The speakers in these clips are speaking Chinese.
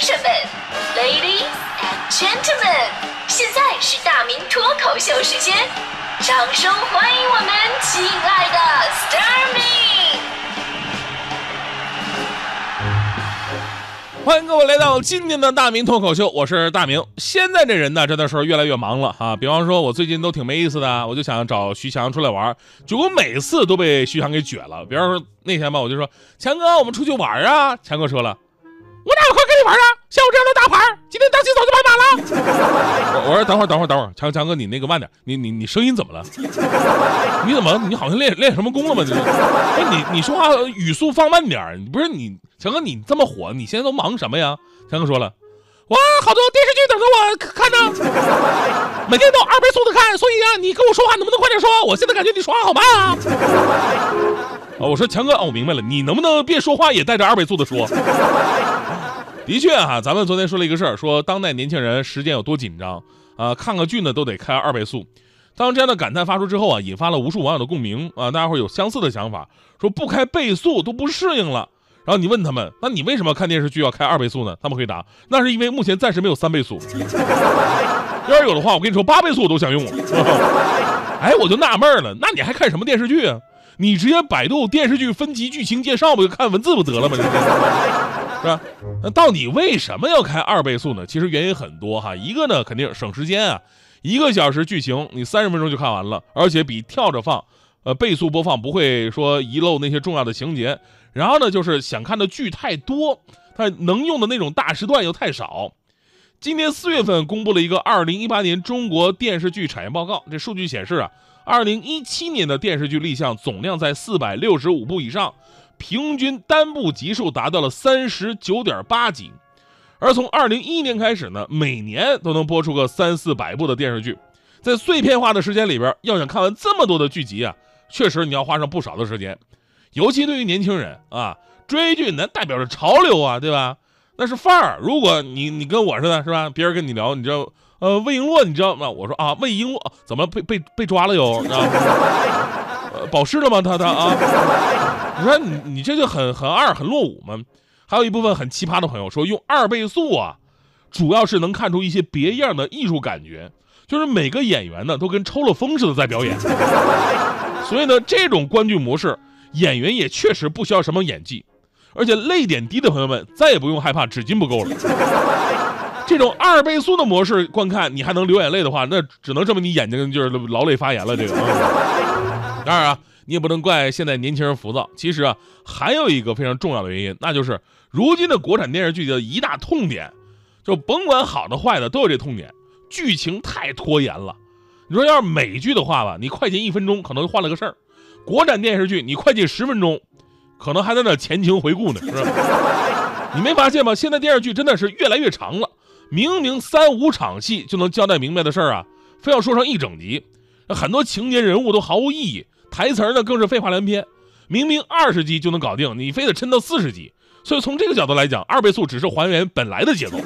生们，Ladies and gentlemen，现在是大明脱口秀时间，掌声欢迎我们亲爱的 s t a r m y 欢迎各位来到今天的大明脱口秀，我是大明。现在这人呢，真的是越来越忙了啊。比方说，我最近都挺没意思的，我就想找徐强出来玩，结果每次都被徐强给撅了。比方说那天吧，我就说强哥，我们出去玩啊。强哥说了，我哪有空跟你玩啊？像我这样的大牌，今天当起早就拍满了。我说等会儿等会儿等会儿，强强哥你那个慢点，你你你声音怎么了？你怎么你好像练练什么功了吗？这哎，你你说话语速放慢点，不是你强哥你这么火，你现在都忙什么呀？强哥说了，哇，好多电视剧等着我看呢，每天都二倍速的看，所以啊，你跟我说话能不能快点说？我现在感觉你说话好慢啊。啊，我说强哥，哦，我明白了，你能不能别说话也带着二倍速的说？的确哈、咱们昨天说了一个事儿，说当代年轻人时间有多紧张啊，看个剧呢都得开二倍速。当这样的感叹发出之后啊，引发了无数网友的共鸣啊，大家伙有相似的想法，说不开倍速都不适应了。然后你问他们，那你为什么看电视剧要开二倍速呢？他们回答，那是因为目前暂时没有三倍速。要是有的话，我跟你说八倍速我都想用了。哎，我就纳闷了，那你还看什么电视剧啊？你直接百度电视剧分级剧情介绍不就看文字不得了吗？是吧？那到底为什么要开二倍速呢？其实原因很多哈，一个呢肯定省时间啊，一个小时剧情你三十分钟就看完了，而且比跳着放，呃倍速播放不会说遗漏那些重要的情节。然后呢，就是想看的剧太多，它能用的那种大时段又太少。今年四月份公布了一个二零一八年中国电视剧产业报告，这数据显示啊，二零一七年的电视剧立项总量在四百六十五部以上，平均单部集数达到了三十九点八集。而从二零一一年开始呢，每年都能播出个三四百部的电视剧，在碎片化的时间里边，要想看完这么多的剧集啊，确实你要花上不少的时间。尤其对于年轻人啊，追剧那代表着潮流啊，对吧？那是范儿。如果你你跟我似的，是吧？别人跟你聊，你知道，呃，魏璎珞，你知道吗？我说啊，魏璎珞怎么被被被抓了又？啊，呃，保湿了吗？他他啊？你说你你这就很很二很落伍吗？还有一部分很奇葩的朋友说，用二倍速啊，主要是能看出一些别样的艺术感觉，就是每个演员呢都跟抽了风似的在表演。所以呢，这种观剧模式。演员也确实不需要什么演技，而且泪点低的朋友们再也不用害怕纸巾不够了。这种二倍速的模式观看，你还能流眼泪的话，那只能证明你眼睛就是劳累发炎了。这个，当然啊，你也不能怪现在年轻人浮躁。其实啊，还有一个非常重要的原因，那就是如今的国产电视剧的一大痛点，就甭管好的坏的都有这痛点，剧情太拖延了。你说要是美剧的话吧，你快进一分钟可能换了个事儿。国产电视剧，你快进十分钟，可能还在那前情回顾呢，是吧？你没发现吗？现在电视剧真的是越来越长了，明明三五场戏就能交代明白的事儿啊，非要说上一整集，很多情节人物都毫无意义，台词呢更是废话连篇。明明二十集就能搞定，你非得抻到四十集，所以从这个角度来讲，二倍速只是还原本来的节奏。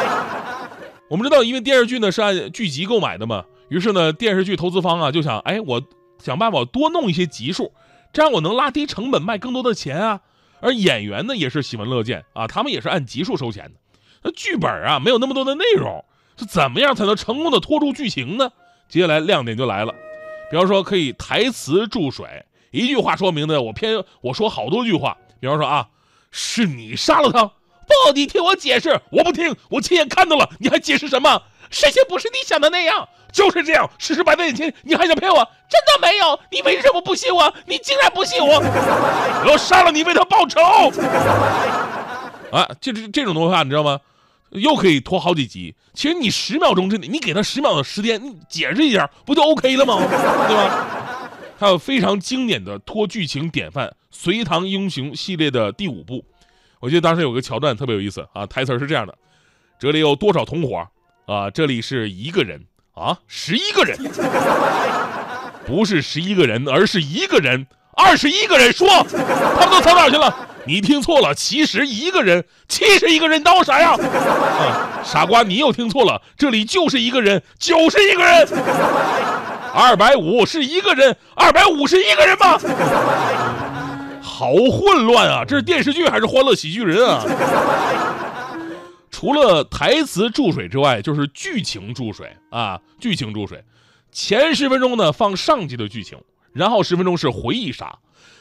我们知道，因为电视剧呢是按剧集购买的嘛，于是呢，电视剧投资方啊就想，哎我。想办法多弄一些集数，这样我能拉低成本卖更多的钱啊。而演员呢也是喜闻乐见啊，他们也是按集数收钱的。那剧本啊没有那么多的内容，是怎么样才能成功的拖住剧情呢？接下来亮点就来了，比方说可以台词注水，一句话说明的，我偏我说好多句话。比方说啊，是你杀了他，不，你听我解释，我不听，我亲眼看到了，你还解释什么？事情不是你想的那样，就是这样，事实摆在眼前，你还想骗我？真的没有？你为什么不信我？你竟然不信我！我要杀了你，为他报仇！啊，这这这种东西啊，你知道吗？又可以拖好几集。其实你十秒钟之内，你给他十秒的时间，你解释一下，不就 OK 了吗？对吧？还有非常经典的拖剧情典范《隋唐英雄》系列的第五部，我记得当时有个桥段特别有意思啊，台词是这样的：这里有多少同伙？啊，这里是一个人啊，十一个人，不是十一个人，而是一个人，二十一个人。说，他们都藏哪去了？你听错了，其实一个人，七十一个人，当啥呀？啊，傻瓜，你又听错了，这里就是一个人，九十一个人，二百五是一个人，二百五十一个人吗？好混乱啊！这是电视剧还是欢乐喜剧人啊？除了台词注水之外，就是剧情注水啊，剧情注水。前十分钟呢放上集的剧情，然后十分钟是回忆杀，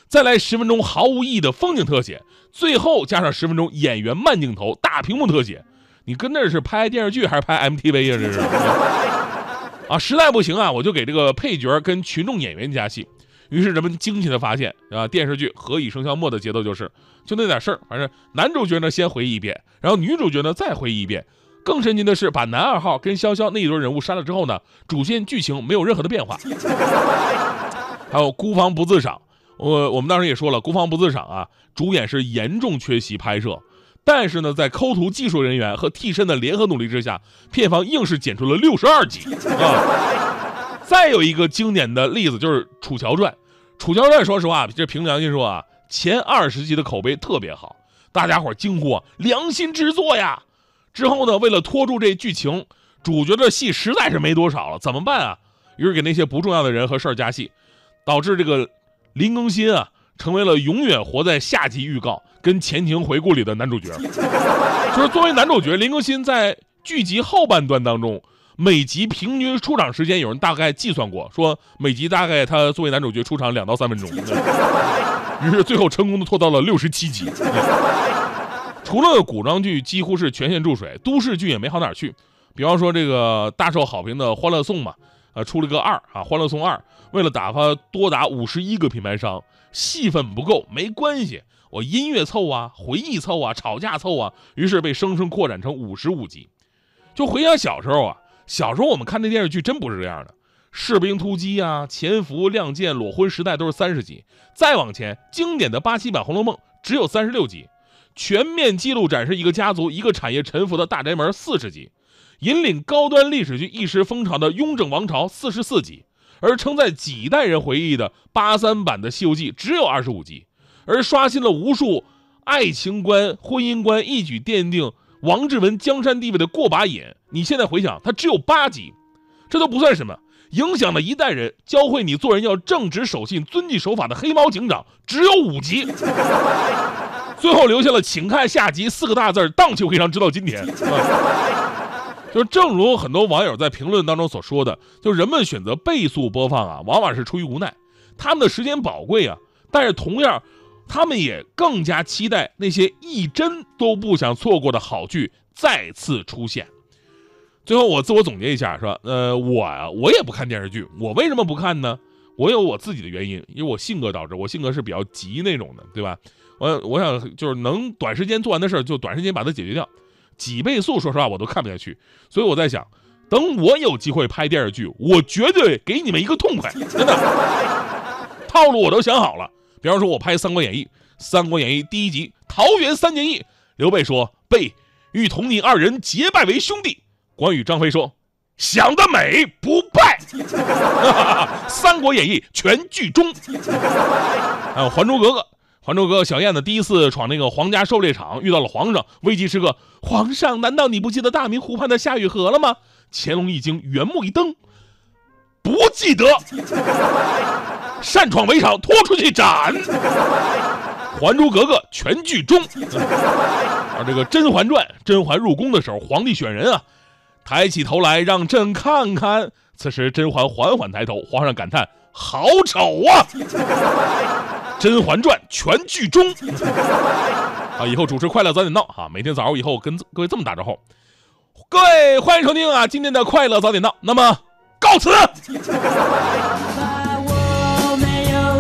再来十分钟毫无意义的风景特写，最后加上十分钟演员慢镜头、大屏幕特写。你跟那是拍电视剧还是拍 MTV 呀？这是 啊，实在不行啊，我就给这个配角跟群众演员加戏。于是人们惊奇的发现啊，电视剧《何以笙箫默》的节奏就是，就那点事儿，反正男主角呢先回忆一遍，然后女主角呢再回忆一遍。更神奇的是，把男二号跟潇潇那一对人物删了之后呢，主线剧情没有任何的变化。还有孤芳不自赏，我我们当时也说了，孤芳不自赏啊，主演是严重缺席拍摄，但是呢，在抠图技术人员和替身的联合努力之下，片方硬是剪出了六十二集啊。再有一个经典的例子就是《楚乔传》。《楚乔传》说实话，这凭良心说啊，前二十集的口碑特别好，大家伙惊呼良心之作呀。之后呢，为了拖住这剧情，主角的戏实在是没多少了，怎么办啊？于是给那些不重要的人和事儿加戏，导致这个林更新啊，成为了永远活在下集预告跟前情回顾里的男主角。就是作为男主角，林更新在剧集后半段当中。每集平均出场时间，有人大概计算过，说每集大概他作为男主角出场两到三分钟，于是最后成功的拖到了六十七集。除了古装剧几乎是全线注水，都市剧也没好哪去。比方说这个大受好评的《欢乐颂》嘛，啊，出了个二啊，《欢乐颂二》为了打发多达五十一个品牌商，戏份不够没关系，我音乐凑啊，回忆凑啊，吵架凑啊，于是被生生扩展成五十五集。就回想小时候啊。小时候我们看那电视剧真不是这样的，《士兵突击》啊，《潜伏》《亮剑》《裸婚时代》都是三十集，再往前经典的八七版《红楼梦》只有三十六集，全面记录展示一个家族、一个产业沉浮的大宅门四十集，引领高端历史剧一时风潮的《雍正王朝》四十四集，而承载几代人回忆的八三版的《西游记》只有二十五集，而刷新了无数爱情观、婚姻观，一举奠定。王志文江山地位的过把瘾，你现在回想，他只有八集，这都不算什么。影响了一代人，教会你做人要正直守信、遵纪守法的黑猫警长，只有五集，最后留下了“请看下集”四个大字荡气回肠，直到今天。就正如很多网友在评论当中所说的，就人们选择倍速播放啊，往往是出于无奈，他们的时间宝贵啊，但是同样。他们也更加期待那些一帧都不想错过的好剧再次出现。最后，我自我总结一下，说，呃，我啊，我也不看电视剧。我为什么不看呢？我有我自己的原因，因为我性格导致。我性格是比较急那种的，对吧？我我想就是能短时间做完的事儿，就短时间把它解决掉。几倍速，说实话我都看不下去。所以我在想，等我有机会拍电视剧，我绝对给你们一个痛快，真的。套路我都想好了。比方说，我拍《三国演义》，《三国演义》第一集桃园三结义，刘备说：“备欲同你二人结拜为兄弟。”关羽、张飞说：“想得美，不拜。”《三国演义》全剧终。还有《还珠格格》，《还珠格格》小燕子第一次闯那个皇家狩猎场，遇到了皇上，危急时刻，皇上，难道你不记得大明湖畔的夏雨荷了吗？乾隆一惊，圆目一瞪，不记得。擅闯围场，拖出去斩！《还珠格格》全剧终。而这个《甄嬛传》，甄嬛入宫的时候，皇帝选人啊，抬起头来让朕看看。此时甄嬛缓缓抬头，皇上感叹：“好丑啊！”《甄嬛传》全剧终。啊，以后主持快乐早点到啊，每天早上以后跟各位这么打招呼。各位欢迎收听啊，今天的快乐早点到。那么告辞。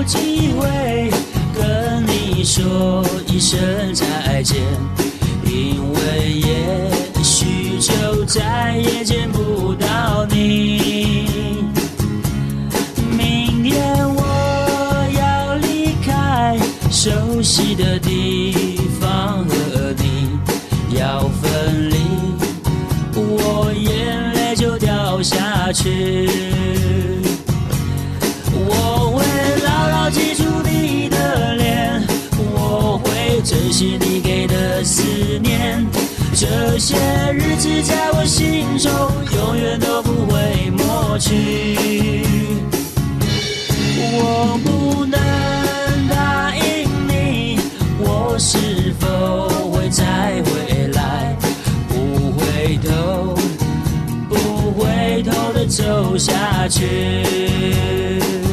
机会跟你说一声再见，因为也许就再也见不到你。熟悉的地方，和你要分离，我眼泪就掉下去。我会牢牢记住你的脸，我会珍惜你给的思念，这些日子在我心中永远都不会抹去。我不能回头的走下去。